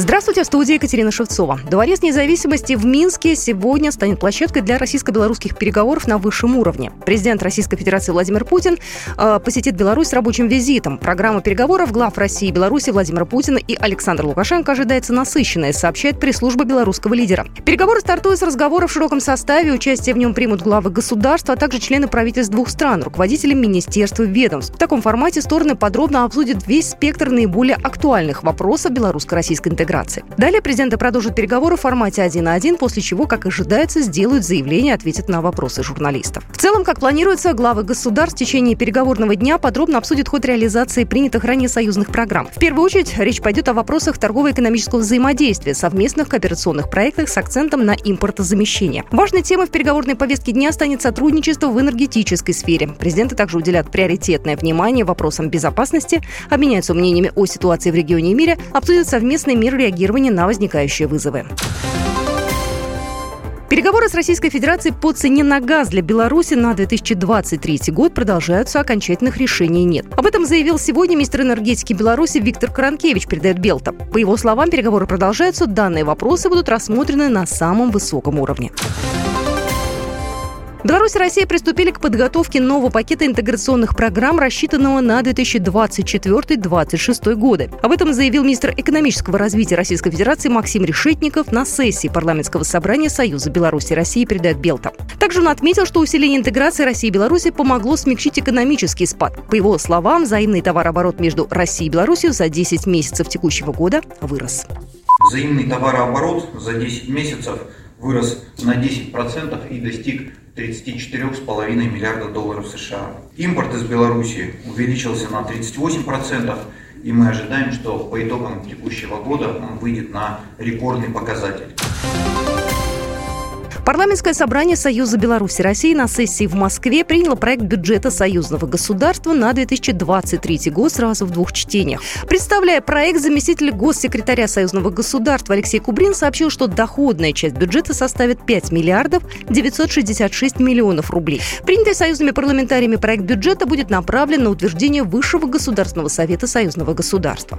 Здравствуйте, в студии Екатерина Шевцова. Дворец независимости в Минске сегодня станет площадкой для российско-белорусских переговоров на высшем уровне. Президент Российской Федерации Владимир Путин э, посетит Беларусь с рабочим визитом. Программа переговоров глав России и Беларуси Владимира Путина и Александра Лукашенко ожидается насыщенная, сообщает пресс-служба белорусского лидера. Переговоры стартуют с разговора в широком составе. Участие в нем примут главы государства, а также члены правительств двух стран, руководители министерств и ведомств. В таком формате стороны подробно обсудят весь спектр наиболее актуальных вопросов белорусско-российской интеграции интеграции. Далее президенты продолжат переговоры в формате один на один, после чего, как ожидается, сделают заявление и ответят на вопросы журналистов. В целом, как планируется, главы государств в течение переговорного дня подробно обсудят ход реализации принятых ранее союзных программ. В первую очередь, речь пойдет о вопросах торгово-экономического взаимодействия, совместных кооперационных проектах с акцентом на импортозамещение. Важной темой в переговорной повестке дня станет сотрудничество в энергетической сфере. Президенты также уделят приоритетное внимание вопросам безопасности, обменяются мнениями о ситуации в регионе и мире, обсудят совместные меры реагирования на возникающие вызовы. Переговоры с Российской Федерацией по цене на газ для Беларуси на 2023 год продолжаются, окончательных решений нет. Об этом заявил сегодня министр энергетики Беларуси Виктор Каранкевич, передает Белта. По его словам, переговоры продолжаются, данные вопросы будут рассмотрены на самом высоком уровне. Беларусь и Россия приступили к подготовке нового пакета интеграционных программ, рассчитанного на 2024-2026 годы. Об этом заявил министр экономического развития Российской Федерации Максим Решетников на сессии парламентского собрания Союза Беларуси и России, передает Белта. Также он отметил, что усиление интеграции России и Беларуси помогло смягчить экономический спад. По его словам, взаимный товарооборот между Россией и Беларусью за 10 месяцев текущего года вырос. Взаимный товарооборот за 10 месяцев вырос на 10% и достиг 34,5 миллиарда долларов США. Импорт из Беларуси увеличился на 38%, и мы ожидаем, что по итогам текущего года он выйдет на рекордный показатель. Парламентское собрание Союза Беларуси России на сессии в Москве приняло проект бюджета союзного государства на 2023 год сразу в двух чтениях. Представляя проект, заместитель госсекретаря союзного государства Алексей Кубрин сообщил, что доходная часть бюджета составит 5 миллиардов 966 миллионов рублей. Принятый союзными парламентариями проект бюджета будет направлен на утверждение Высшего государственного совета союзного государства.